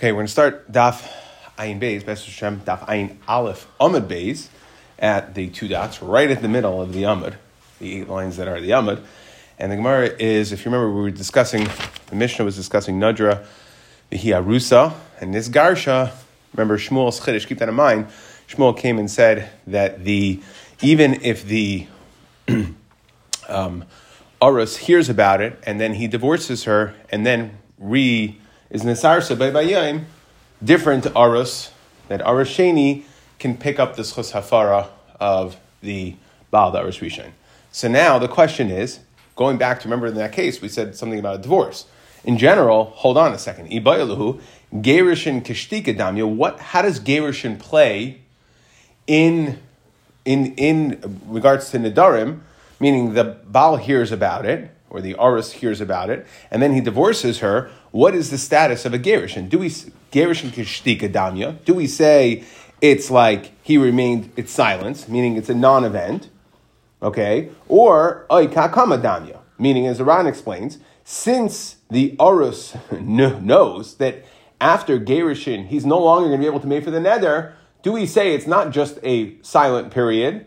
Okay, we're going to start Daf Ayin Beis, Best Hashem, Daf Ayin Aleph, Amud Beis, at the two dots, right at the middle of the Amud, the eight lines that are the Amud. And the Gemara is, if you remember, we were discussing, the Mishnah was discussing Nadra, the Hiarusa, and this Garsha, remember Shmuel's Chiddush, keep that in mind. Shmuel came and said that the, even if the um, Arus hears about it, and then he divorces her, and then re is Nesarsa by Bayayim, different Arus, that Arus can pick up the Schus Hafara of the Baal Arus Rishon. So now the question is, going back to remember in that case, we said something about a divorce. In general, hold on a second. Ibayaluhu, Gerishin Kishtika Damya, what how does Gerishin play in in in regards to Nidarim, meaning the Baal hears about it, or the Aris hears about it, and then he divorces her, what is the status of a Gerishin? Do we Gerishin Kishtika Damya? Do we say it's like he remained it's silence, meaning it's a non-event, okay? Or Oikakama Damya, meaning as Iran explains, since the Aris knows that after Gerishin he's no longer going to be able to make for the nether, do we say it's not just a silent period,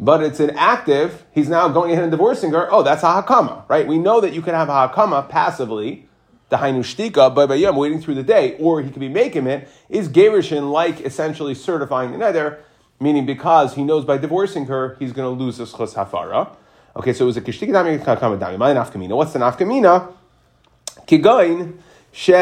but it's an active, he's now going ahead and divorcing her, oh, that's a hakama, right? We know that you can have a hakama passively, the hainu shtika, but I'm waiting through the day, or he could be making it, is Gerishin like essentially certifying the nether, meaning because he knows by divorcing her, he's going to lose the schus hafara. Okay, so it was a kishtika dami hakama dami. My nafkamina. What's the nafkamina? Kigoin she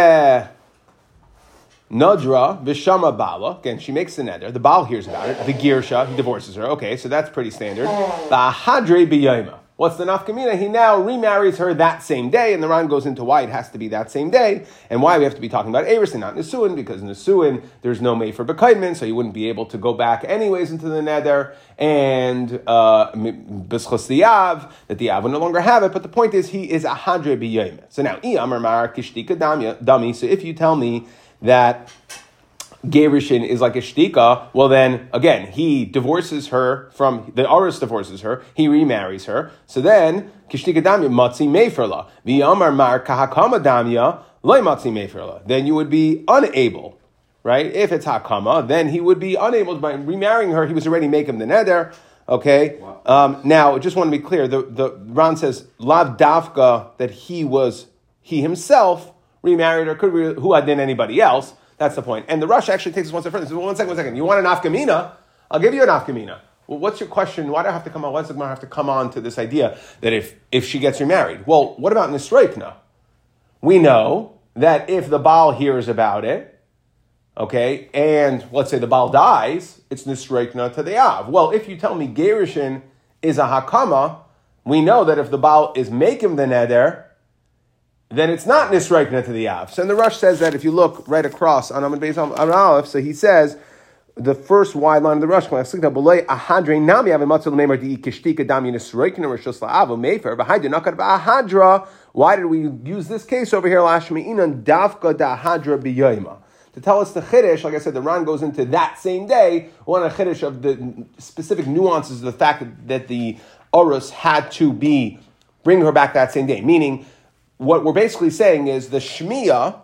Nadra v'shama bala. Again, she makes the neder. The baal hears about it. The girsha, he divorces her. Okay, so that's pretty standard. Bahadre b'yayma. What's the nafkamina? He now remarries her that same day, and the Ran goes into why it has to be that same day, and why we have to be talking about Eris and not Nisuin, because Nisuin, there's no May for Bekaidman, so you wouldn't be able to go back anyways into the Neder, and uh, the Av, that the Av would no longer have it, but the point is, he is a Hadre. So now, I Amar Mar Kishtika Dami, so if you tell me that Gerishin is like a shtika, well then, again, he divorces her from, the Aris divorces her, he remarries her, so then, Kishtika Damya, Matzi Meferla. Mar Kahakama Damya, Loi Matzi Meferla. Then you would be unable, right? If it's Hakama, then he would be unable, by remarrying her, he was already making the neder, okay? Wow. Um, now, just want to be clear, the, the Ran says, Lav Dafka, that he was, he himself, remarried or could we, who had been anybody else. That's the point. And the rush actually takes us one step further. Well, one second, one second. You want an afkamina? I'll give you an afkamina. Well, what's your question? Why do I have to come on? Why does the have to come on to this idea that if, if she gets remarried? Well, what about Nisreikna? We know that if the Baal hears about it, okay, and let's say the Baal dies, it's Nisreikna to the Av. Well, if you tell me Gerishin is a Hakama, we know that if the Baal is making the Neder, then it's not nisraikna to the av. So and the Rush says that if you look right across on Amid Beis Amid Aleph, so he says the first wide line of the Rush, why did we use this case over here? Last? To tell us the chiddush, like I said, the Ran goes into that same day, one of the of the specific nuances of the fact that, that the Urus had to be, bring her back that same day. Meaning, what we're basically saying is the Shmiya,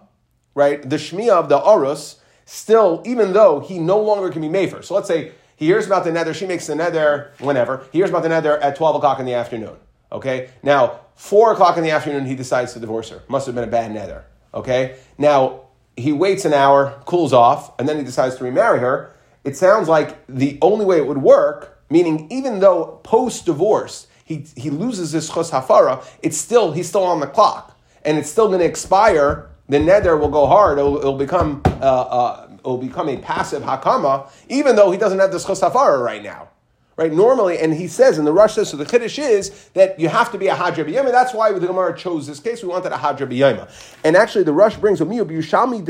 right? The Shmiya of the Arus, still, even though he no longer can be Mefer. So let's say he hears about the nether, she makes the nether whenever. He hears about the nether at 12 o'clock in the afternoon. Okay? Now, 4 o'clock in the afternoon, he decides to divorce her. Must have been a bad nether. Okay? Now, he waits an hour, cools off, and then he decides to remarry her. It sounds like the only way it would work, meaning even though post divorce, he, he loses his chos hafara, it's still, he's still on the clock. And it's still going to expire. The nether will go hard. It'll, it'll become, uh, uh, it'll become a passive hakama, even though he doesn't have this chos hafara right now. Right, normally, and he says, and the Rush says, so the Chiddush is that you have to be a Hadra B'yama. That's why the Gemara chose this case. We wanted a Hadra B'yama. And actually, the Rush brings, Yerushalmi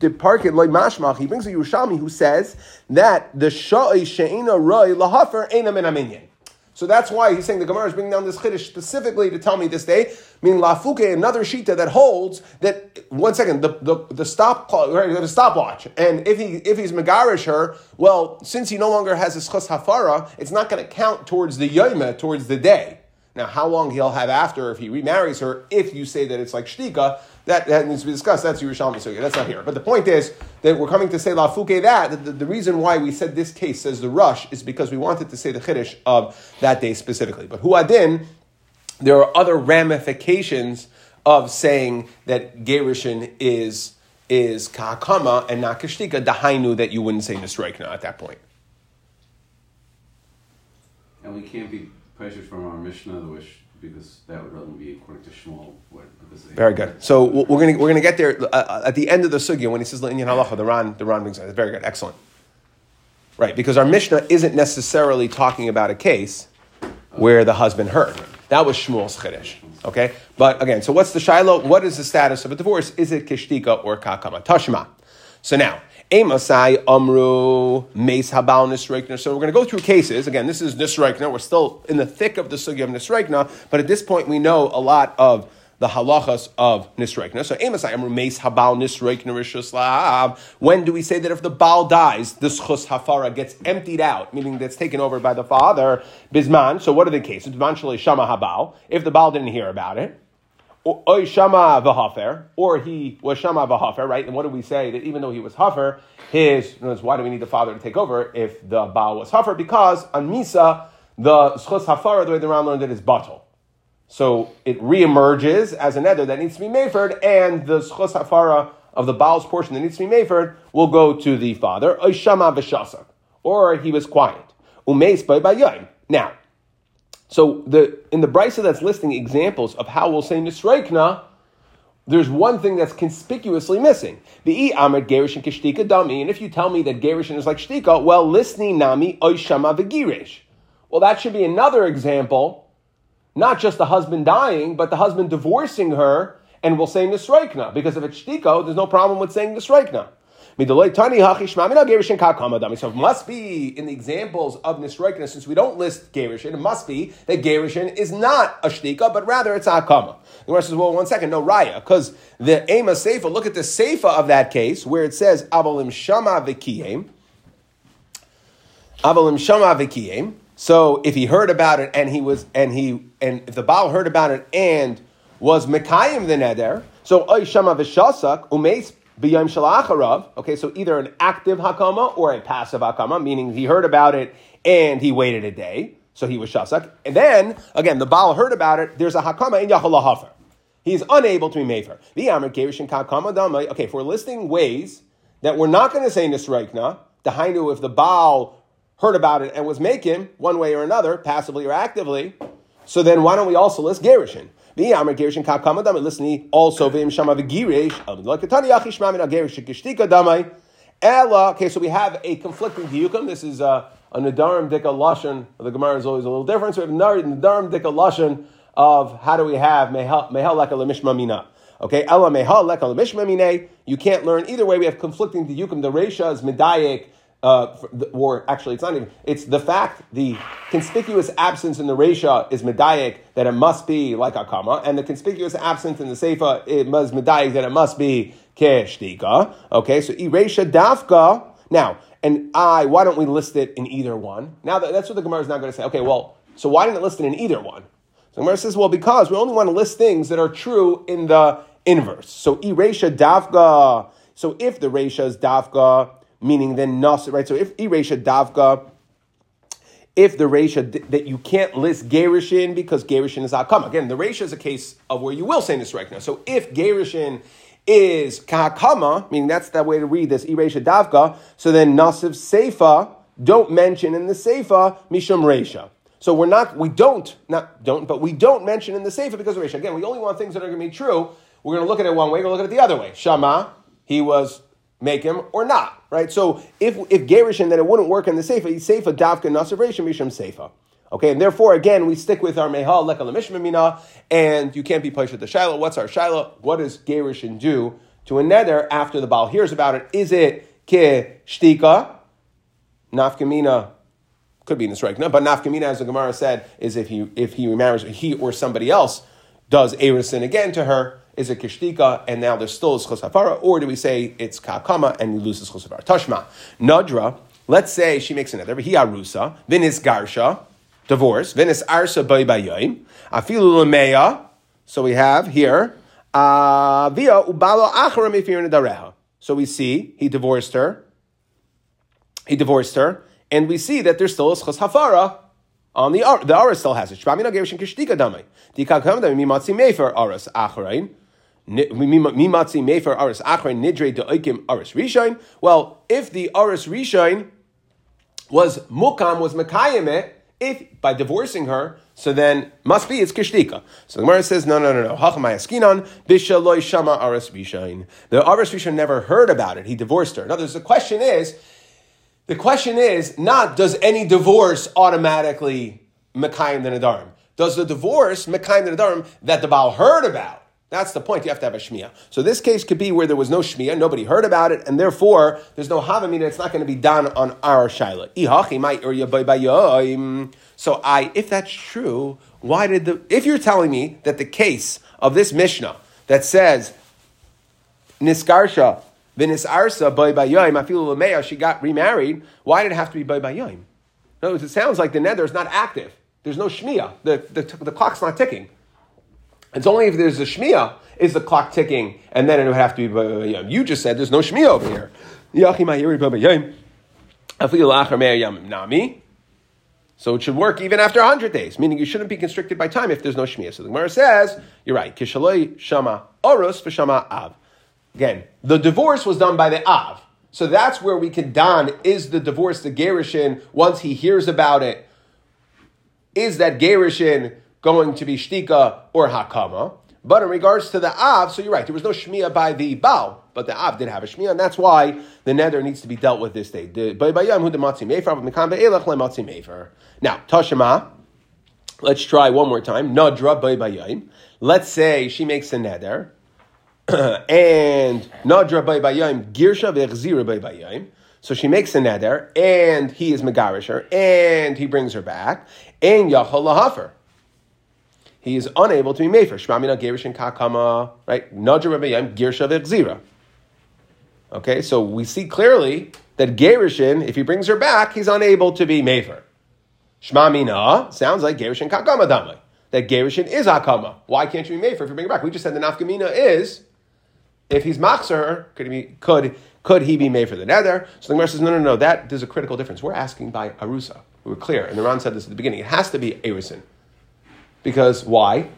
Deparkit Loy Mashmach, he brings a Yerushalmi who says that the Sha'i She'ina Roy Lahafer Eina Min so that's why he's saying the Gemara is bringing down this chiddush specifically to tell me this day. Meaning lafuke, another shita that holds that one second the the, the stop right, the stopwatch, and if he if he's megarish her, well, since he no longer has his chos hafara, it's not going to count towards the yoima, towards the day. Now, how long he'll have after if he remarries her, if you say that it's like shtika, that, that needs to be discussed. That's Yerushalmi Sugya. That's not here. But the point is that we're coming to say Lafuke that. The, the, the, reason why we said this case says the rush is because we wanted to say the Chiddush of that day specifically. But Huadin, there are other ramifications of saying that Gerushin is is Kahakama and not Kashtika, Dahainu, that you wouldn't say Nisraikna at that point. And we can't be pressured from our Mishnah, which because that would rather be according to Shmuel. Very good. So we're going to we're going to get there uh, uh, at the end of the sugya when he says Inyan halacha. The Ran the Ran brings it. Very good. Excellent. Right, because our Mishnah isn't necessarily talking about a case where the husband heard. That was Shmuel's chiddush. Okay, but again, so what's the shiloh? What is the status of a divorce? Is it kishtika or kakama? Tashma. So now Amasai Amru Mace Habal Nisreikner. So we're going to go through cases. Again, this is Nisreikner. We're still in the thick of the sugya of Nisreikner, but at this point we know a lot of the halachas of Nisreikner. So Amasai Amru Mace Habal Nisreikner Rishuslav. When do we say that if the Baal dies, the Schus Hafara gets emptied out, meaning that's taken over by the father, Bisman. So what are the cases? Bisman Shama Habal. If the Baal didn't hear about it or shama or he was shama v'hafer, right? And what do we say that even though he was hafer, his why do we need the father to take over if the baal was hafer? Because on misa the schus hafara, the way the Ram learned it is batal. So it reemerges as an nether that needs to be maferd, and the schus hafara of the baal's portion that needs to be maferd will go to the father. Shama v'shasak, or he was quiet. Umeis by Now so the in the brisa that's listing examples of how we'll say nisreikna, there's one thing that's conspicuously missing. The amid gerish and kishtika dami. And if you tell me that gerishin is like shtika, well, listening nami oishama v'girish. Well, that should be another example, not just the husband dying, but the husband divorcing her, and we'll say nisreikna. Because if it's shtika, there's no problem with saying nisreikna. So it must be in the examples of Nisroikna, since we don't list Gerishin, it must be that Gerishin is not a Shtika, but rather it's a Hakama. The rest says, well, one second, no Raya, because the Ema Seifa, look at the Seifa of that case, where it says, Avalim Shama Vikiyem. Avalim Shama Vikiyem. So if he heard about it and he was, and he, and if the Baal heard about it and was Mekayim the Neder, so Oy Shama Vishasak, B'yom shalacharav. Okay, so either an active hakama or a passive hakama, meaning he heard about it and he waited a day, so he was shasak. And then again, the Baal heard about it. There's a hakama in yachalahafer. He's unable to be mefer. Okay, if we're listing ways that we're not going to say nisreikna, the hainu if the Baal heard about it and was making one way or another, passively or actively, so then why don't we also list gerishin? The Amr Gerishin Kakamadam, listen also Vim Shama Vigirish, like Katani Yachi Shmamin Agerish Kishtika Damai. Ella, okay, so we have a conflicting diukum. This is uh, a Nadarim Dika Lashon. The Gemara is always a little different. So we have Nadarim Dika Lashon of how do we have Mehel Leka Lemishma Mina. Okay, Ella Mehel Leka Lemishma Mine. You can't learn either way. We have conflicting diukum. The Resha is Medayik uh, or actually, it's not even. It's the fact the conspicuous absence in the resha is medayik that it must be like a kama, and the conspicuous absence in the seifa it medayik that it must be keshtika. Okay, so iresha dafka. Now, and I, why don't we list it in either one? Now that, that's what the Gemara is not going to say. Okay, well, so why didn't it list it in either one? So the Gemara says, well, because we only want to list things that are true in the inverse. So iresha dafka. So if the resha is dafka meaning then nas, right? So if Eresha Davka, if the Resha that you can't list Gerishin because Gerishin is Akam. Again, the Resha is a case of where you will say this right. So if Gerishin is Kakama, meaning that's that way to read this, Eresha Davka, so then Nasiv Seifa, don't mention in the Seifa Mishum Resha. So we're not, we don't, not don't, but we don't mention in the Seifa because of Resha. Again, we only want things that are going to be true. We're going to look at it one way, we're going to look at it the other way. Shama, he was make him or not, right? So if if Gerishin, then it wouldn't work in the Seifa. He's Seifa Davka Nasavration Misham Seifa. Okay, and therefore, again, we stick with our Mehal Leka Mina, and you can't be pushed with the Shiloh. What's our Shiloh? What does Gerishin do to a nether after the Baal hears about it? Is it Ke Shtika? Nafkamina could be in the strike, no, but Nafkamina, as the Gemara said, is if he if he remarries, he or somebody else does Erisin again to her, is it kishtika, and now there's still a schos or do we say it's kakama and you lose the schos Tashma, nadra. Let's say she makes another. He arusa vinis garsha, divorce vinis arsa bay bayim afilu lemeya. So we have here ah, Avia ubalo achara mefir nedareha. So we see he divorced her. He divorced her, and we see that there's still a schos hafara on the the aris still has it. Shpamina gerushin kishtika damei. Dikak kamda mimatzi mefer aris acharain. Mefer aris oikim aris. Well, if the aris rishain was mukam was mekayim if by divorcing her, so then must be it's kishtika. So the Gemara says no no no no hachamayaskinan bishaloi shama aris rishain. The aris rishain never heard about it. He divorced her. Now, the question is the question is not does any divorce automatically Mekayim the Nadarim? Does the divorce Mekayim the Nadarim that the Baal heard about? That's the point. You have to have a Shmiya. So this case could be where there was no Shmiya, nobody heard about it, and therefore there's no Havamina, it's not going to be done on our Shaila. So I, if that's true, why did the, if you're telling me that the case of this Mishnah that says, Niskarsha, Vinis Arsa boy bayoim afilu lamea she got remarried. Why did it have to be boy bayoim? In other words, it sounds like the nether is not active. There's no shmia. The, the, the clock's not ticking. It's only if there's a shmia is the clock ticking, and then it would have to be. Uh, you just said there's no shmia over here. So it should work even after 100 days, meaning you shouldn't be constricted by time if there's no Shmiya. So the Gemara says, you're right. Shama orus v'shama av. Again, the divorce was done by the Av. So that's where we can don is the divorce the Gerishin once he hears about it. Is that Gerishin going to be Shtika or Hakama? But in regards to the Av, so you're right, there was no Shmiya by the bow, but the Av did have a Shmiya, and that's why the Nether needs to be dealt with this day. Now, Tashema, let's try one more time. Nadra Let's say she makes a Nether and Nadra by Bayayim, Girsha ve'chzira by Bayayim. So she makes a neder, and he is megarish her, and he brings her back, and yachal lahafer. He is unable to be made for Shmamina Gerish Kakama, right? Nadra Bayayim, Girsha ve'chzira. Okay, so we see clearly that Gerishin, if he brings her back, he's unable to be Mefer. Shmamina sounds like Gerishin Kakama Damai. That Gerishin is Akama. Why can't you be Mefer if you bring her back? We just said the Nafkamina is if he's machzer, could he be, could could he be made for the nether? So the Gemara says, no, no, no, that there's a critical difference. We're asking by arusa. We were clear, and the Ran said this at the beginning. It has to be erisin, because why?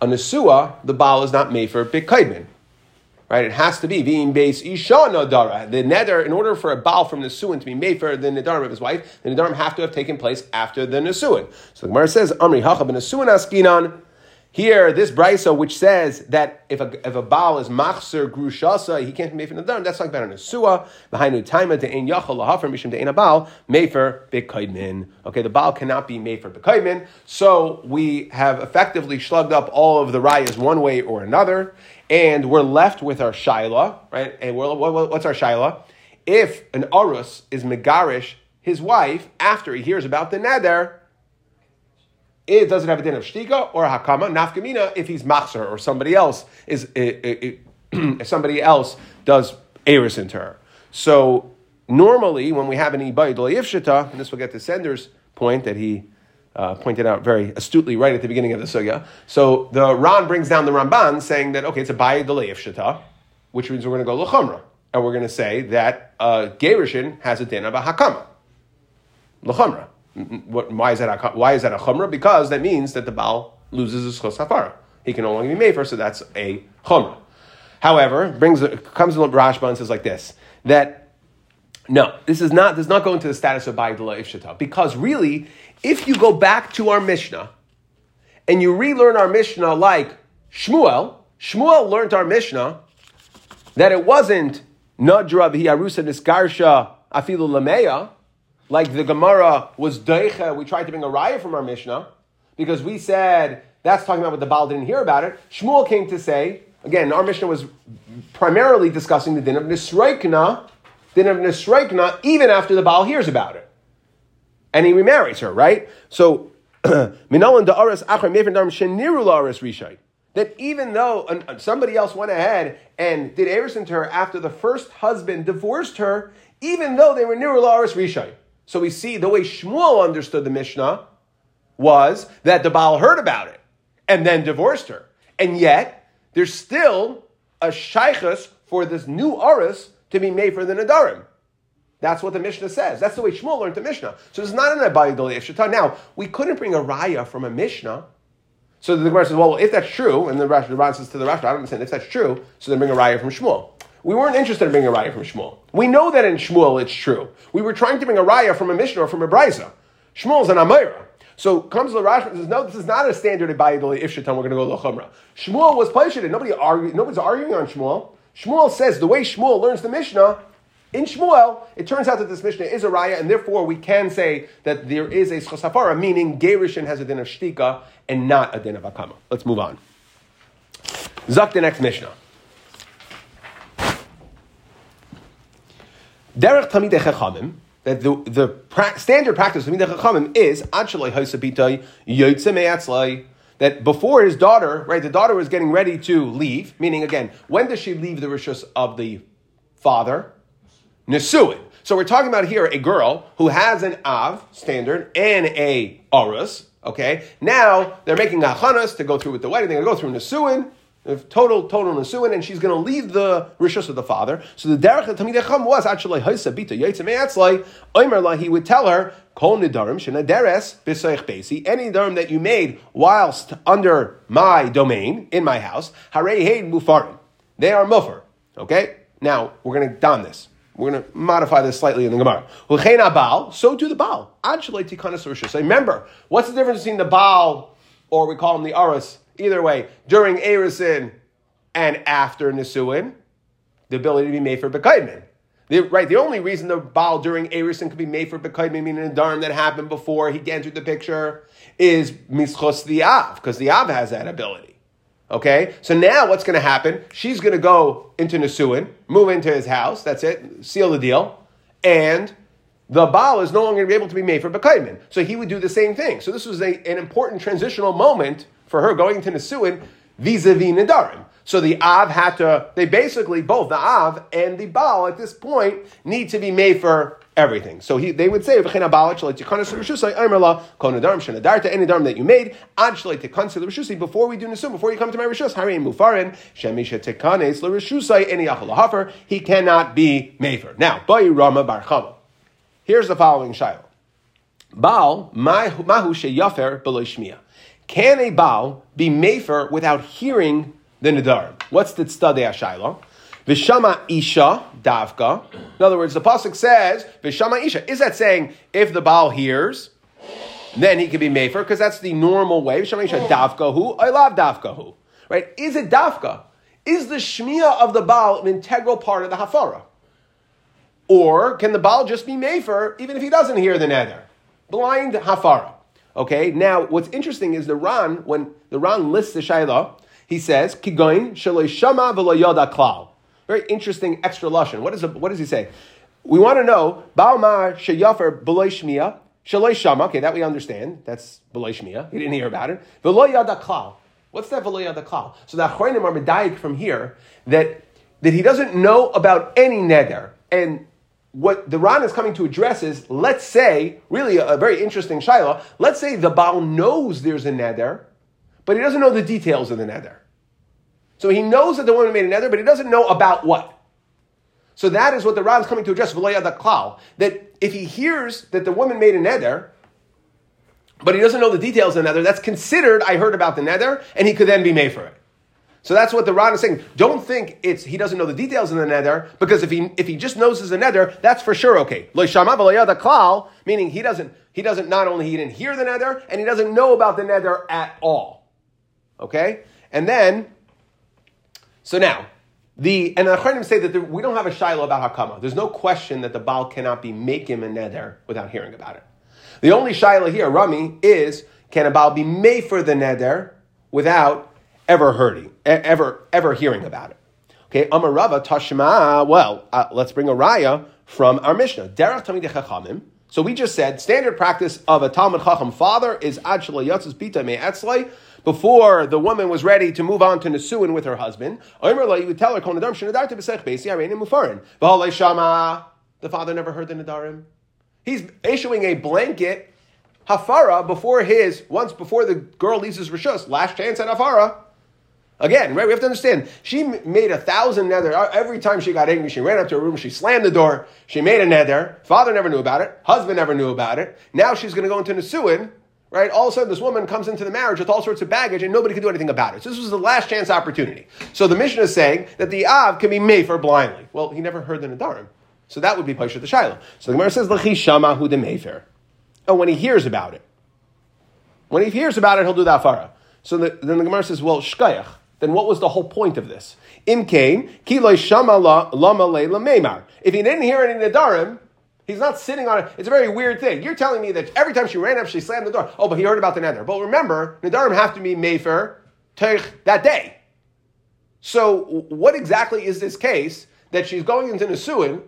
A nesua, the baal is not made for bikaidmin. Right? It has to be being base isha nadara. The nether, in order for a baal from nesuin to be made for the nedarim of his wife, the nedarim have to have taken place after the nesuin. So the Gemara says, Amri hachab nesuin askinan. Here, this brisa which says that if a if a baal is machzer grushasa, he can't be the darm. That's talking about an asua. Behind taima de ein yachal lahafer mishum de ein baal mefer bekaidmin. Okay, the baal cannot be made for bekaidmin. So we have effectively slugged up all of the rayas one way or another, and we're left with our shaila, right? And what's our shaila? If an arus is megarish his wife after he hears about the neder, it doesn't have a din of shtika or hakama nafkamina if he's machzer or somebody else is if somebody else does eris into her. So normally when we have an ibayid and this will get to Sender's point that he uh, pointed out very astutely right at the beginning of the sugya. So the Ran brings down the Ramban saying that okay, it's a bayid ifshita, which means we're going to go lachamra, and we're going to say that uh, Gerishin has a din of a hakama, lachamra. What, why is that a, why is that a chumrah? Because that means that the Baal loses his chos hafara. He can no longer be made for, so that's a chumrah. However, brings comes in Rashba and says like this that no, this is not does not go into the status of Ba'idula Ifshata because really, if you go back to our Mishnah and you relearn our Mishnah like Shmuel, Shmuel learned our Mishnah that it wasn't Nadra Arusa Niskarsha Afilu Lameya like the Gemara was deicha, we tried to bring a raya from our Mishnah because we said that's talking about what the Baal didn't hear about it. Shmuel came to say, again, our Mishnah was primarily discussing the din of Nisraikna, din of Nisraikna, even after the Baal hears about it. And he remarries her, right? So. That even though uh, somebody else went ahead and did Everson to her after the first husband divorced her, even though they were niru la'aras rishai. So we see the way Shmuel understood the Mishnah was that the Baal heard about it and then divorced her. And yet, there's still a shaykhus for this new Aris to be made for the Nadarim. That's what the Mishnah says. That's the way Shmuel learned the Mishnah. So it's not an Abayidoli Ifshata. Now, we couldn't bring a Raya from a Mishnah. So the Gemara says, well, if that's true, and the Ran says to the Rashi, I don't understand, if that's true, so then bring a Raya from Shmuel. We weren't interested in bringing a Raya from Shmuel. We know that in Shmuel it's true. We were trying to bring a Raya from a Mishnah or from a Brisa. Shmuel's an Amira. So comes the Rashi and says, no, this is not a standard Abayidoli Ifshata, we're going to go Lachumra. Shmuel was Paishated. Nobody argue, nobody's arguing on Shmuel. Shmuel says the way Shmuel learns the Mishnah, in Shmuel, it turns out that this Mishnah is a raya, and therefore we can say that there is a schosafara, meaning Gerishin has a din of shtika and not a din of akama. Let's move on. Zuk the next Mishnah. Derech Talmidei Chachamim, that the, the pra- standard practice of Talmidei Chachamim is Achalei Haisabitai Yotze Me'atzlai, that before his daughter, right, the daughter was getting ready to leave, meaning again, when does she leave the rishus of the father? Nesuin. So we're talking about here a girl who has an Av standard and a Arus. Okay, now they're making a achanas to go through with the wedding. They're going to go through Nesuin, total total Nesuin, and she's going to leave the rishus of the father. So the derech of Tamid Echam was actually Haisa Bita Me'atzlai. Oimerla, he would tell her Kol Nidarim Shenaderes B'Seich Besi. Any Nidarim that you made whilst under my domain in my house, Harei Heid Mufarim. They are mufar. Okay, now we're going to don this. We're going to modify this slightly in the Gemara. So do the Baal. Remember, what's the difference between the Baal, or we call him the Aris, either way, during Erisin and after Nisuin? The ability to be made for Bekaidman. Right, the only reason the Baal during Erisin could be made for Bekaidman, meaning a Dharm that happened before he entered the picture, is Mischos the Av, because the Av has that ability. Okay, so now what's going to happen? She's going to go into Nisuin, move into his house. That's it. Seal the deal, and the Baal is no longer going to be able to be made for Bekaiman. So he would do the same thing. So this was a, an important transitional moment for her going to Nisuin vis-a-vis Nadarim. So the Av had to, they basically, both the Av and the Baal at this point need to be made for everything. So he, they would say, that you made, before we do Nisum, before you come to my Rishus, Harim Mufarin, Shemisha Tekanes, Lerishusai, any Achalahafer, he cannot be Mefer. Now, Rama Bar Here's the following Shiloh. Baal, mahu sheyafer beloy Can a Baal be Mefer without hearing the Nadarim? What's the tzadei Shiloh? Vishama Isha Davka. In other words, the pasuk says Vishama Isha. Is that saying if the Baal hears, then he can be Mefer? Because that's the normal way. Vishama Isha Davka who I love Davka who. Right? Is it Davka? Is the Shmiya of the Baal an integral part of the Hafara? Or can the Baal just be Mefer even if he doesn't hear the Nether? Blind Hafara. Okay, now what's interesting is the Ran, when the Ran lists the Shaila, he says, Kigoin Shama V'Lo Klal. Very interesting extra lashon. What, what does he say? We want to know, Baalmar sheyafer b'loy shmiya, shaloi shama, okay, that we understand. That's b'loy. He didn't hear about it. V'loy yada What's that v'loy yada klal? So the achronim are medayik from here that, that he doesn't know about any neder. And what the Ran is coming to address is, let's say, really a, a very interesting shiloh, let's say the Baal knows there's a neder, but he doesn't know the details of the neder. So he knows that the woman made a nether, but he doesn't know about what. So that is what the Ran is coming to address, klal, that if he hears that the woman made a nether, but he doesn't know the details of the nether, that's considered, I heard about the nether, and he could then be made for it. So that's what the Ran is saying. Don't think it's he doesn't know the details in the nether, because if he if he just knows it's a nether, that's for sure okay. Meaning he doesn't he doesn't not only he didn't hear the nether, and he doesn't know about the nether at all. Okay? And then so now, the and the Achronim say that there, we don't have a shiloh about Hakama. There's no question that the Baal cannot be making a neder without hearing about it. The only shiloh here, Rami, is can a Baal be made for the neder without ever hearing, ever ever hearing about it? Okay, Amarava Tashma. Well, uh, let's bring a raya from our Mishnah. Chachamim. So we just said standard practice of a Talmud Chacham father is Ad Yatzis Bita Me'etzlei before the woman was ready to move on to Nisuin with her husband, you would tell her, the father never heard the Nadarim. He's issuing a blanket hafara before his, once before the girl leaves his rishus, last chance at hafara. Again, right? We have to understand. She made a thousand nether. Uh, every time she got angry, she ran up to her room, she slammed the door, she made a nether. Father never knew about it. Husband never knew about it. Now she's going to go into Nisuin, right? All of a sudden, this woman comes into the marriage with all sorts of baggage, and nobody can do anything about it. So this was the last chance opportunity. So the Mishnah is saying that the Av can be made for blindly. Well, he never heard the Nadarim. So that would be Paisha the Shiloh. So the Gemara says, L'chi shama hu de mefer. Oh, when he hears about it. When he hears about it, he'll do the afara. So the, then the Gemara says, well, shkayach. Then what was the whole point of this? Im kain, ki shama lama meimar. If he didn't hear any nadarim, he's not sitting on it. It's a very weird thing. You're telling me that every time she ran up, she slammed the door. Oh, but he heard about the nether. But remember, nadarim have to be mefer that day. So what exactly is this case that she's going into Nisuin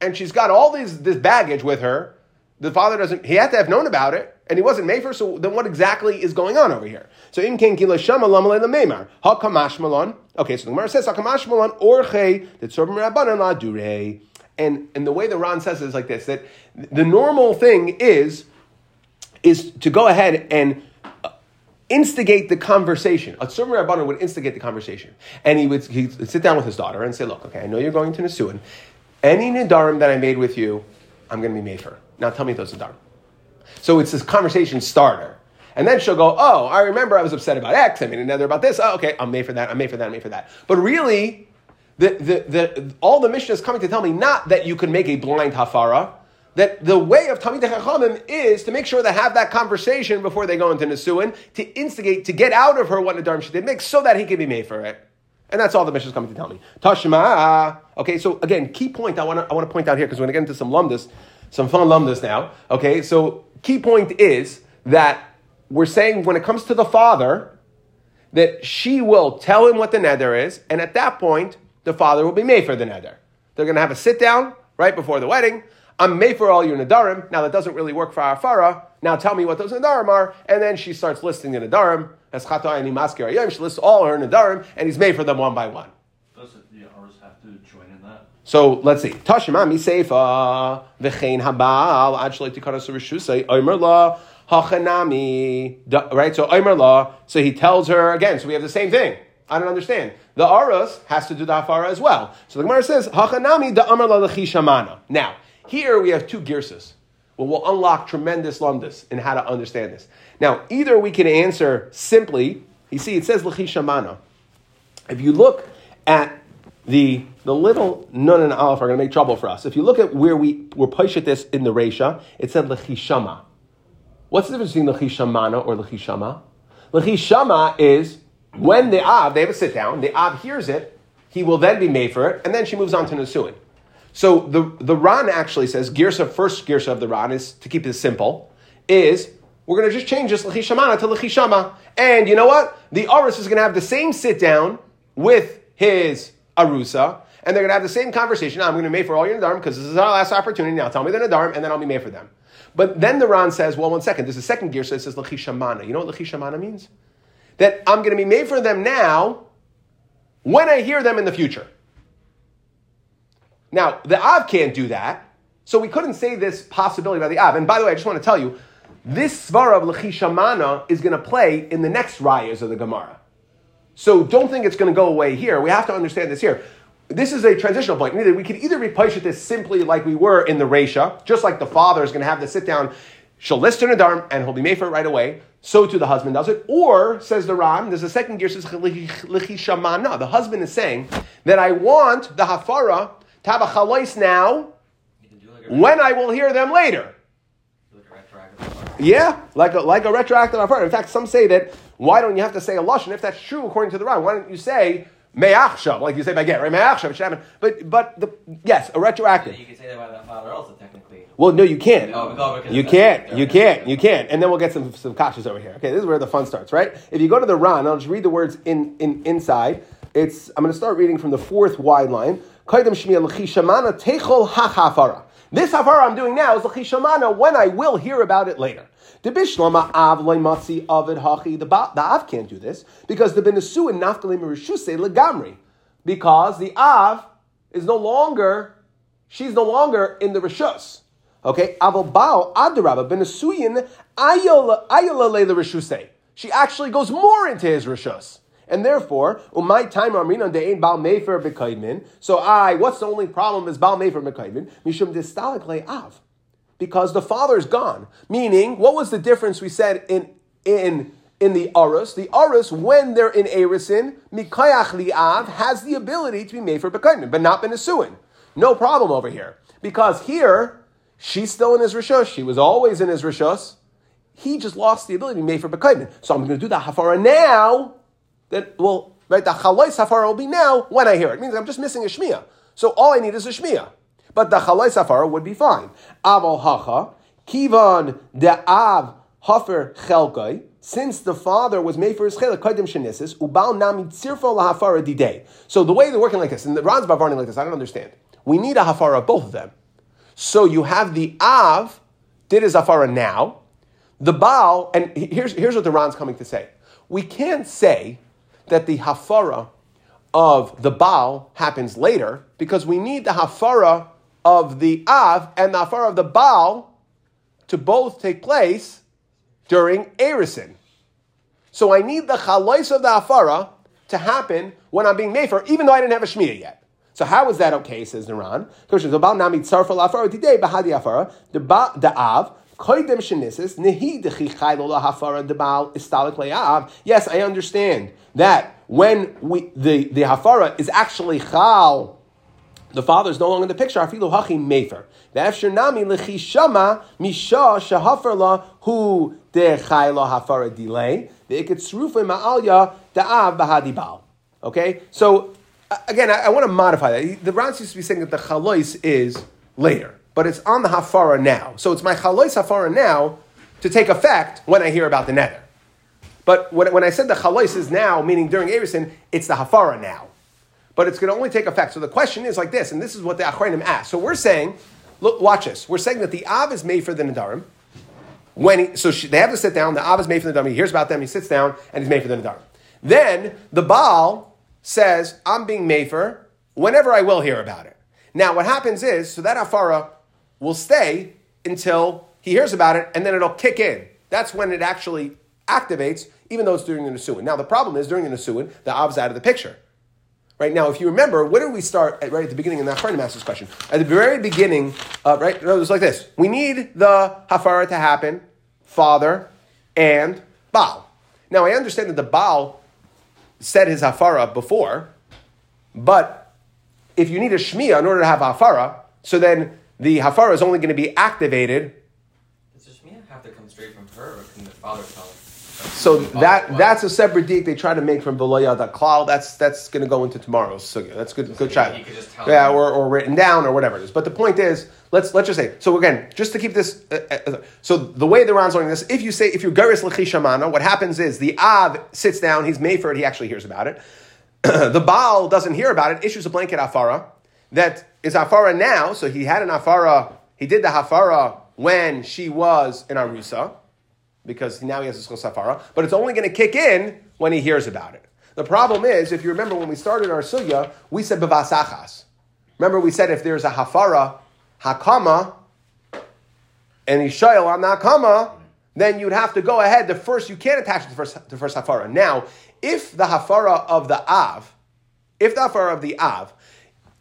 and she's got all these this baggage with her? The father doesn't. He had to have known about it and he wasn't Mefer, so then what exactly is going on over here? So in King Kila Shama Lamalei Lamemar. Hakamash Malon. Okay, so the Gemara says Hakamash Malon Orche the Tzorban Rabbanan La Dure. And and the way the Ron says it is like this: that the normal thing is is to go ahead and uh, instigate the conversation. A Tzorban Rabbanan would instigate the conversation, and he would he'd sit down with his daughter and say, "Look, okay, I know you're going to Nisuin. Any nidarim that I made with you, I'm going to be Mefer. Now tell me those nidarim." So it's this conversation starter. And then she'll go, oh, I remember I was upset about X. I made another about this. Oh, okay, I'm made for that. I'm made for that. I'm made for that. But really, the, the, the, all the mission is coming to tell me not that you can make a blind hafara, that the way of Talmid Chachamim is to make sure they have that conversation before they go into Nisuin, to instigate, to get out of her what Nadarm she did make, so that he can be made for it. And that's all the mission is coming to tell me. Tashma. Okay, so again, key point I want to I want to point out here because we're going to get into some fun lumdus now. Okay, so key point is that we're saying when it comes to the father, that she will tell him what the nether is, and at that point, the father will be made for the nether. They're going to have a sit down right before the wedding. I'm made for all your nadarim. Now that doesn't really work for our farah. Now tell me what those nadarim are, and then she starts listing the nadarim. As and maskir she lists all her nadarim, and he's made for them one by one. Does the ours have to join in that? So let's see. Tashima mi seifa v'chein habal tikaras omer la hachanami. Right. So omer la. So he tells her again. So we have the same thing. I don't understand. The aros has to do the hafara as well. So the Gemara says hachanami da omer la. Now here we have two girsas. Well, we'll unlock tremendous lumdus in how to understand this. Now, either we can answer simply. You see, it says lechishamana. If you look at the, the little nun and aleph are going to make trouble for us. If you look at where we were pushed at this in the Resha, it said lechishama. What's the difference between lechishamana or lechishama? Lechishama is when the Av, they have a sit down, the Av hears it, he will then be made for it, and then she moves on to Nasuin. So the, the Ran actually says, Girsa, first Girsa of the Ran is, to keep it simple, is we're going to just change this Lechishamana to Lechishama. And you know what? The Aris is going to have the same sit down with his Arusa, and they're going to have the same conversation. I'm going to make for all your Nadarim because this is our last opportunity. Now tell me the Nadarim, and then I'll be made for them. But then the Ran says, well, one second, there's a second gear, so it says Lechishamana. You know what Lechishamana means? That I'm going to be made for them now when I hear them in the future. Now, the Av can't do that, so we couldn't say this possibility about the Av. And by the way, I just want to tell you, this svara of Lechishamana is going to play in the next rayas of the Gemara. So don't think it's going to go away here. We have to understand this here. This is a transitional point. We could either replace this simply like we were in the Resha, just like the father is going to have to sit down, she'll list her Nadarm, and he'll be made for it right away. So too the husband does it. Or, says the Ram, there's a second gear, says Shamana. The husband is saying that I want the Hafara to have a chalais now when I will hear them later. Yeah, like a, like a retroactive hafara. In fact, some say that why don't you have to say a lashon if that's true according to the Ran? Why don't you say me'achshav like you say by get right me'achshav? It should happen. But but the, yes, a retroactive. You can say that by that father also technically. Well, no, you can't. Oh, because you can't. You can't. You can't. And then we'll get some some kashas over here. Okay, this is where the fun starts, right? If you go to the Ran, I'll just read the words in, in inside. It's I'm going to start reading from the fourth wide line. This hafara I'm doing now is l'chishamana when I will hear about it later. The bishlama av matzi avid hachi. The av can't do this because the benesu and nafkalim rishuse legamri because the av is no longer she's no longer in the rishus. Okay, aval bao adarabba benesuyin ayola le rishuse. She actually goes more into his rishus. And therefore, umay time amrinan de'ein bal mefer b'kaidmin. So I, what's the only problem is bal mefer b'kaidmin? Mishum distalik le'av. Because the father's gone. Meaning, what was the difference we said in, in, in the Arus? The Arus, when they're in Erisin, mikayach li'av, has the ability to be mefer b'kaidmin, but not benesuin. No problem over here. Because here, she's still in his rishus. She was always in his rishus. He just lost the ability to be mefer b'kaidmin. So I'm going to do the hafara now that well, right, the chalais hafara will be now when I hear it. it. means I'm just missing a shmiya. So all I need is a shmiya. But the chalais hafara would be fine. Aval hacha, kivan de av hafer chelkai, since the father was made for his chelik kaidim shenisis, ubal nami tzirfo lahafara didei. So the way they're working like this, and the Ran's running like this, I don't understand. We need a hafara both of them. So you have the av did his hafara now, the Baal, and here's, here's what the Ran's coming to say. We can't say that the hafara of the Baal happens later because we need the hafara of the Av and the hafara of the Baal to both take place during Erisin. So I need the chalais of the hafara to happen when I'm being made for, even though I didn't have a shmiyah yet. So how is that okay? Says Naran. The Av Koidem shenisis nehi hafara debal istalik le'av. Yes, I understand that when we the, the hafara is actually chal, the father is no longer in the picture. Afilu hachi mefer. Ve'efsher nami shama misha shahafar la hu de chayla hafara delay. Ve'ikit srufa ma'alya da'av bahadibal. Okay, so again, I, want to modify that. The Ran seems to be saying that the chalois is later but it's on the hafara now. So it's my chalois hafara now to take effect when I hear about the nether. But when, when I said the chalois is now, meaning during Erisin, it's the hafara now. But it's going to only take effect. So the question is like this, and this is what the Achronim asked. So we're saying, look, watch this. We're saying that the Av is made for the Nadarim. When he, so she, they have to sit down. The Av is made for the Nadarim. He hears about them. He sits down, and he's made for the Nadarim. Then the Baal says, "I'm being made for whenever I will hear about it." Now, what happens is, so that Afara will stay until he hears about it, and then it'll kick in. That's when it actually activates, even though it's during the Nisuin. Now, the problem is during the Nisuin, the Av's out of the picture. Right now, if you remember, where did we start at, right at the beginning in the Acharnim asked this question? At the very beginning, uh, right? It was like this. We need the Hafara to happen, father and Baal. Now, I understand that the Baal said his Hafara before, but if you need a Shmiya in order to have Hafara, so then the hafara is only going to be activated. Does the shmiyah have to come straight from her, or can the father tell? So that that's a separate deek they try to make from cloud. That's that's going to go into tomorrow's sugya. That's good. good shot. Yeah, or, or written down or whatever it is. But the point is, let's let's just say. So again, just to keep this. Uh, uh, uh so the way the Ran's learning this, if you say if you're garis lechishamana, what happens is the av sits down. He's made for it. He actually hears about it. the Baal doesn't hear about it. Issues a blanket afara that is Hafara now, so he had an Hafara, he did the Hafara when she was in Arusa, because now he has a Schos Hafara, but it's only going to kick in when he hears about it. The problem is, if you remember when we started our Sugya, we said Bavasachas. Remember, we said if there's a Hafara, Hakama, and Yishael on the Hakama, then you'd have to go ahead. The first, you can't attach it to the first, the first Hafara. Now, if the Hafara of the Av, if the Hafara of the Av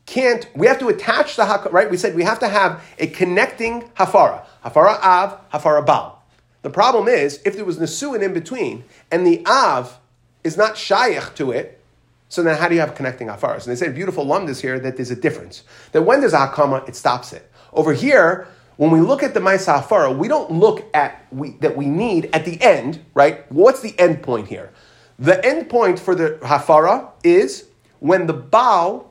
can't, we have to attach the right? We said we have to have a connecting hafara. Hafara av, hafara bal. The problem is, if there was nesuin in between, and the av is not shayach to it, so then how do you have connecting hafaras? And they say beautiful lumdas here that there's a difference. That when there's a hakama, it stops it. Over here, when we look at the Maisa Hafara, we don't look at we, that we need at the end, right? What's the end point here? The end point for the Hafara is when the Baal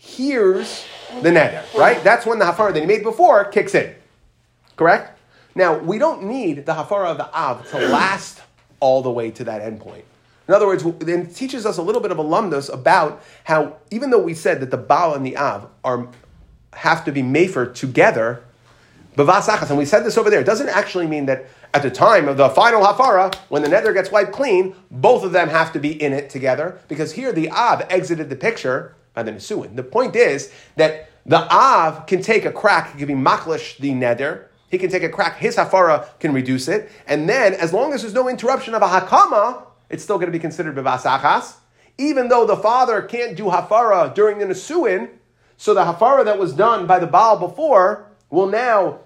hears the neder, right? That's when the hafara that he made before kicks in. Correct? Now, we don't need the hafara of the av to last all the way to that endpoint. In other words, it teaches us a little bit of alumnus about how, even though we said that the Baal and the Av are, have to be mafer together, and we said this over there, it doesn't actually mean that at the time of the final hafara, when the nether gets wiped clean, both of them have to be in it together, because here the Av exited the picture by the Nisuin. The point is that the Av can take a crack, can be maklish the neder, he can take a crack, his hafara can reduce it, and then as long as there's no interruption of a hakama, it's still going to be considered bevasachas, even though the father can't do hafara during the nesuin. So the hafara that was done by the Baal before will now,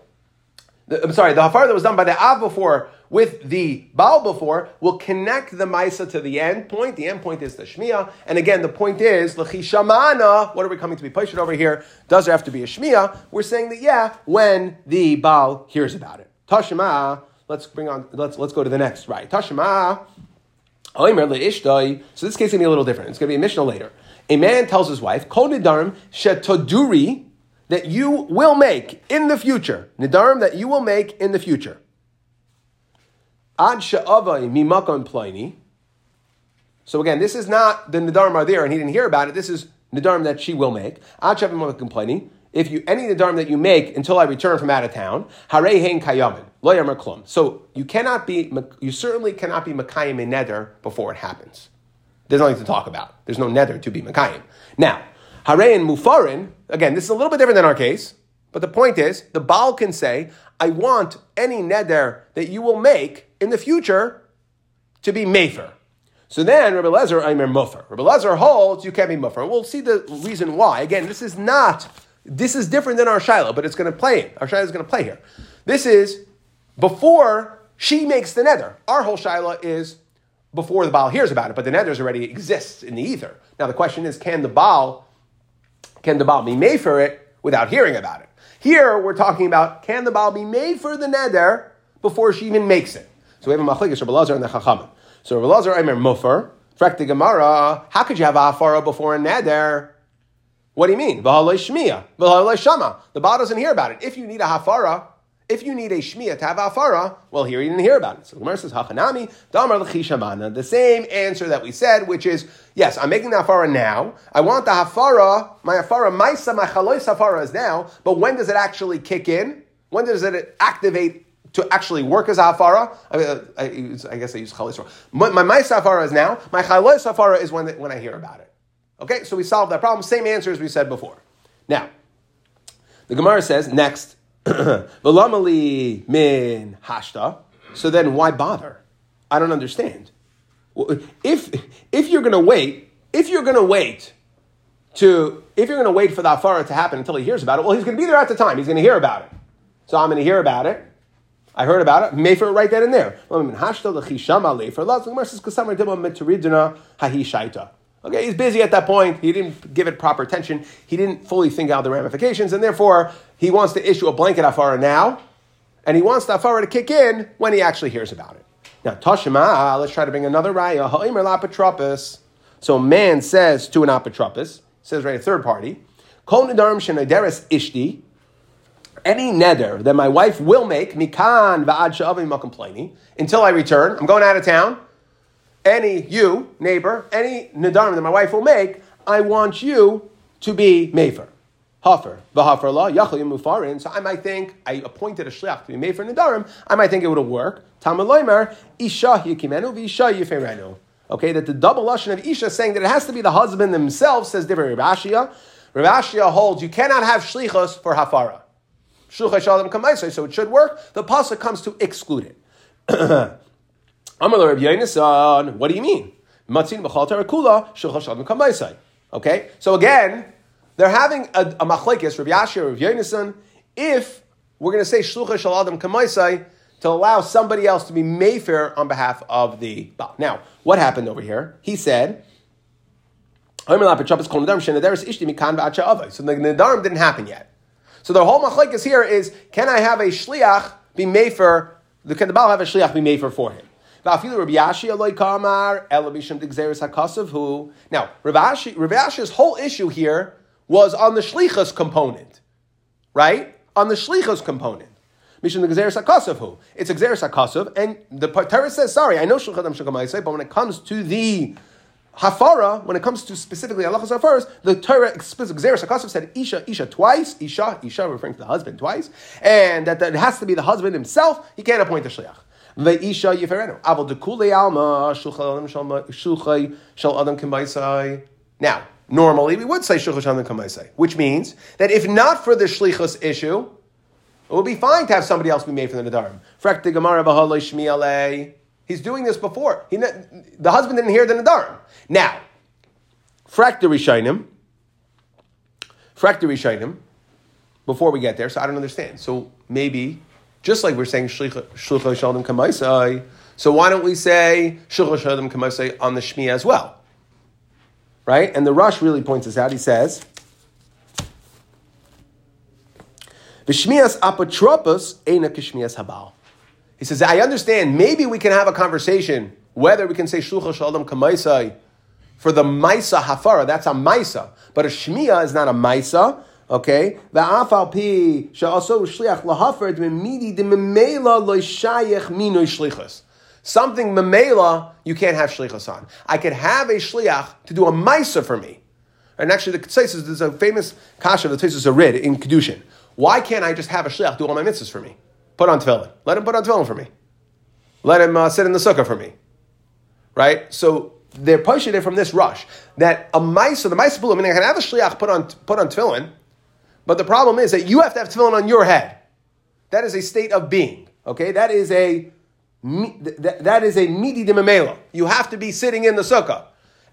the, I'm sorry, the hafara that was done by the Av before with the Baal before will connect the Maisa to the end point. The end point is the Shmiya. And again, the point is, L'chishamana, what are we coming to be pushed over here? Does there have to be a Shmiya? We're saying that, yeah, when the Baal hears about it. Tashima, let's bring on, let's, let's go to the next, right? Tashima, so this case is going to be a little different. It's going to be a Mishnah later. A man tells his wife, Kol nidarim shetoduri, that you will make in the future. Nidarim that you will make in the future. Ad she'avai mimakon pliny. So again, this is not the nidarim are there and he didn't hear about it. This is nidarim that she will make. Ad she'avai mimakon pliny. If you any nidarim that you make until I return from out of town, harei hein kayamin lo yamer klum. So you cannot be, you certainly cannot be makayim in neder before it happens. There's nothing to talk about. There's no neder to be makayim. Now, harei and mufarin. Again, this is a little bit different than our case. But the point is, the Baal can say, I want any neder that you will make in the future to be mefer. So then Rabbi Lezer, Aimer Muffer. Rabbi Lezer holds you can't be Muffer. We'll see the reason why. Again, this is not, this is different than our shaila, but it's going to play. Our shaila is going to play here. This is before she makes the neder. Our whole shaila is before the Baal hears about it, but the neders already exists in the ether. Now the question is, can the Baal, can the Baal be made for it without hearing about it? Here we're talking about can the Baal be made for the neder before she even makes it. So we have a machlekes Rabbi Lazar and the Chachamim. So Rabbi Lazar Aimer Mufer, Frek the Gemara, how could you have a hafara before a neder? What do you mean? Shama. The Baal doesn't hear about it. If you need a hafara, if you need a shmiya to have afara, well, here you didn't hear about it. So Gemara says, Hachanami, damar l'chishamana. The same answer that we said, which is, yes, I'm making the afara now. I want the hafara, my hafara, maisa, my chalois hafara is now, but when does it actually kick in? When does it activate to actually work as a hafara? I, I, I guess I use chalois. My, my maisa hafara is now. My chalois hafara is when, when I hear about it. Okay, so we solved that problem. Same answer as we said before. Now, the Gemara says, next, V'lamali min hashta. So then why bother? I don't understand. If if you're going to wait, if you're going to wait to if you're going to wait for the afara to happen until he hears about it, well, he's going to be there at the time. He's going to hear about it. So I'm going to hear about it. I heard about it. may Mefer right then and there. Okay, he's busy at that point. He didn't give it proper attention. He didn't fully think out the ramifications, and therefore he wants to issue a blanket afara now, and he wants the afara to kick in when he actually hears about it. Now, Toshima, ah, let's try to bring another raya. So a man says to an apotropis, says right a third party, ishti, any neder that my wife will make, mikan va'ad sha'avim complaining, until I return, I'm going out of town, any you neighbor, any nedarim that my wife will make, I want you to be mefer. Hafer, v'hafer la, yachal mufarin. So I might think I appointed a shliach to be made for nedarim. I might think it would work. Tamaloimer isha yikimenu v'isha yiferenu. Okay, that the double lashon of isha saying that it has to be the husband himself. Says different Rabashia. Rabashia holds you cannot have shlichos for hafara. So it should work. The pasuk comes to exclude it. What do you mean? Matzin. Okay, so again, they're having a, a machlekes Rabbi Yashir Rabbi. If we're going to say shlucha shaladam kamaisai to allow somebody else to be mefer on behalf of the Baal. Now, what happened over here? He said. So the Nadarim didn't happen yet. So the whole machlekes here is: Can I have a shliach be mefer? Can the Baal have a shliach be mefer for him? Now, Rav Ashi's whole issue here was on the shlichus component, right? On the shlichus component. Mishnah the Gezeres HaKasav It's a Gezeres HaKasav, and the Torah says, sorry, I know Shulchan Shulchan but when it comes to the Hafara, when it comes to specifically Halachas Hafaras, the Torah explicit Gezeres HaKasav said Isha, Isha twice, Isha, Isha referring to the husband twice, and that, that it has to be the husband himself, he can't appoint the Shliach. Ve'isha yiferenu. Dekule alma adam. Now, normally we would say shulchay shal adam kamaisai, which means that if not for the shlichus issue, it would be fine to have somebody else be made for the nadarim. Frak de gemara b'halei shmi. He's doing this before. He, the husband didn't hear the Nadarim. Now, frak the Rishainim, frak the Rishainim, before we get there, so I don't understand. So maybe, just like we're saying Shlucha Shalom Kamaisai, so why don't we say Shlucha Shalom Kamaisai on the Shmi as well? Right? And the Rosh really points this out. He says, V'shmias apotropos eina kishmias habal. He says, I understand, maybe we can have a conversation whether we can say shlucha shalom kamaisai for the maisa hafara, that's a maisa. But a shmiya is not a maisa, okay? Va'afal pi she'aso shliach lahafer d'mimidi d'mimela lo'shayech minoi shlichus. Something memela you can't have shlichus on. I could have a shliach to do a maisa for me. And actually, the Tzais there's a famous kasha the Tzais Rid in Kedushin. Why can't I just have a shliach do all my mitzvahs for me? Put on tefillin. Let him put on tefillin for me. Let him uh, sit in the sukkah for me. Right? So they're pushing it from this Rosh that a mice, the mice I mean, I can have a shliach put on put on tefillin, but the problem is that you have to have tefillin on your head. That is a state of being. Okay, that is a that is a midi de You have to be sitting in the sukkah,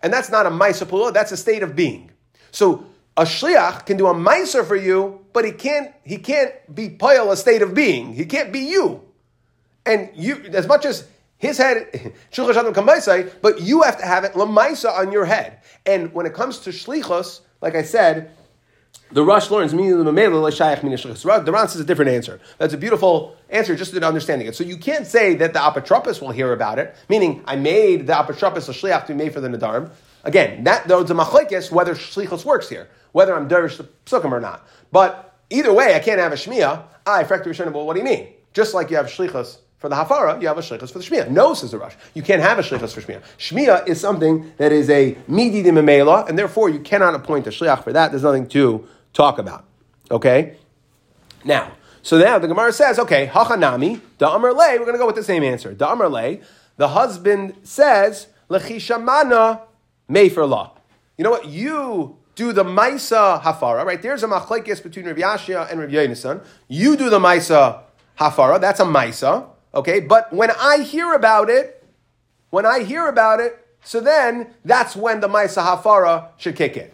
and that's not a ma'isa That's a state of being. So a shliach can do a meiser for you, but he can't he can't be pile a state of being. He can't be you. And you as much as his head but you have to have it lamaisa on your head. And when it comes to shlichos, like I said, the Rosh learns meaning the Ran says a different answer. That's a beautiful answer, just in understanding it. So you can't say that the apotropos will hear about it, meaning I made the apotropos a shliach to be made for the nadarim. Again, that though it's a machlekes whether shlichus works here whether I'm derish the psukim or not. But either way, I can't have a shmiya. I rishonim. Well, what do you mean? Just like you have shlichus for the hafara, you have a shlichus for the shmiya. No, says the Rosh. You can't have a shlichus for shmiya. Shmiya is something that is a midi de and therefore you cannot appoint a shliach for that. There's nothing to talk about. Okay? Now, so now the Gemara says, okay, hachanami, da le, we're going to go with the same answer. Da le, the husband says, lechishamana mefer la. You know what? You do the Maisa Hafara, right? There's a machlekes between Rav Yashia and Rav Yonason. You do the Maisa Hafara, that's a Maisa, okay? But when I hear about it, when I hear about it, so then that's when the Maisa Hafara should kick in.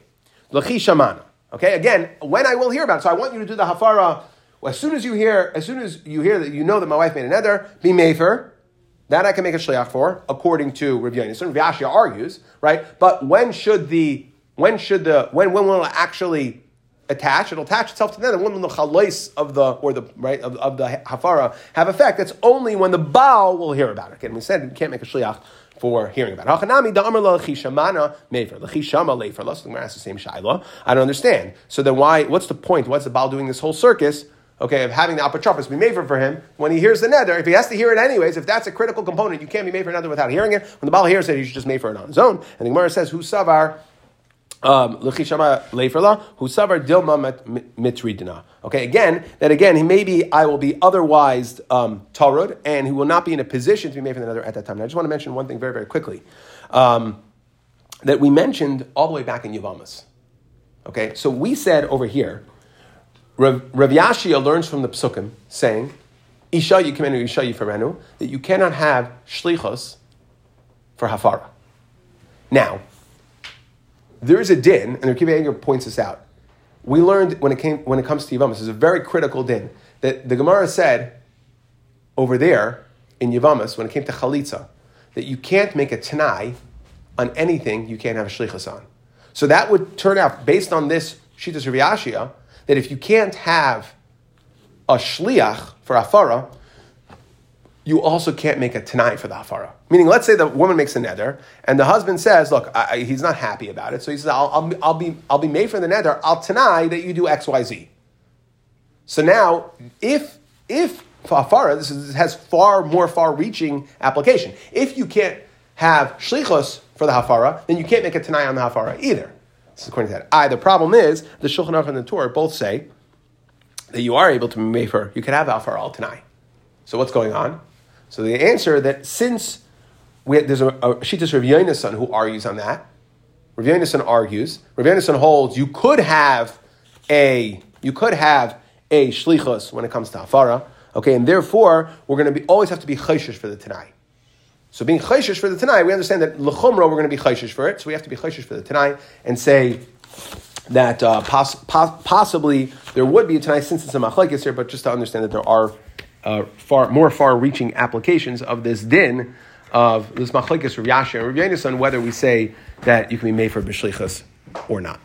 L'chi Shamana. Okay, again, when I will hear about it. So I want you to do the Hafara as soon as you hear, as soon as you hear that you know that my wife made an eder, be mefer. That I can make a shliach for, according to Rav Yonason. Rav Yashia argues, right? But when should the when should the when when will it actually attach? It'll attach itself to that. And when the chalais of the or the right of, of the hafara have effect? That's only when the Baal will hear about it. Again, we said you can't make a shliach for hearing about it. Hachanami da'amar lechishamana mefer lechishama lefer. Let's ask the same shaila. I don't understand. So then why? What's the point? What's the Baal doing this whole circus? Okay, of having the apotropos be made for him when he hears the neder. If he has to hear it anyways, if that's a critical component, you can't be made for another without hearing it. When the Baal hears it, he should just made for it on his own. And the Gemara says, "Who savar L'chishama who savar dilma mitridina. Okay, again, that again, he maybe I will be otherwise um, tarud, and he will not be in a position to be made for another at that time. And I just want to mention one thing very, very quickly um, that we mentioned all the way back in Yavamas. Okay, so we said over here, Rav, Rav learns from the psukim saying, Isha yikimenu Isha yifarenu, that you cannot have shlichos for hafara. Now, there is a din, and Rav Anger points this out. We learned when it came when it comes to Yavamas, is a very critical din that the Gemara said over there in Yavamas when it came to Chalitza that you can't make a Tanai on anything you can't have a shlichus on. So that would turn out based on this Shitas Rav that if you can't have a shliach for afara, you also can't make a tanai for the hafara. Meaning, let's say the woman makes a neder, and the husband says, "Look, I, he's not happy about it." So he says, "I'll, I'll, I'll, be, I'll be made for the neder. I'll tanai that you do X, Y, Z." So now, if if hafara, this, is, this has far more far-reaching application. If you can't have shlichus for the hafara, then you can't make a tanai on the hafara either. This is according to that. I. The problem is the Shulchan Aruch and the Torah both say that you are able to be made for. You can have hafara all. So what's going on? So the answer that since we, there's a, a Shittas Rav Yonason who argues on that, Rav Yonason argues, Rav Yonason holds you could have a you could have a shlichus when it comes to hafara, okay, and therefore we're going to be always have to be chayshish for the tanai. So being chayshish for the Tanai, we understand that lechomra we're going to be chayshish for it. So we have to be chayshish for the Tanai and say that uh, poss- pos- possibly there would be a Tanai since it's a machlekes here, but just to understand that there are uh, far more far-reaching applications of this din of this machlekes Rav Yasha and Rav whether we say that you can be made for bishlichus or not.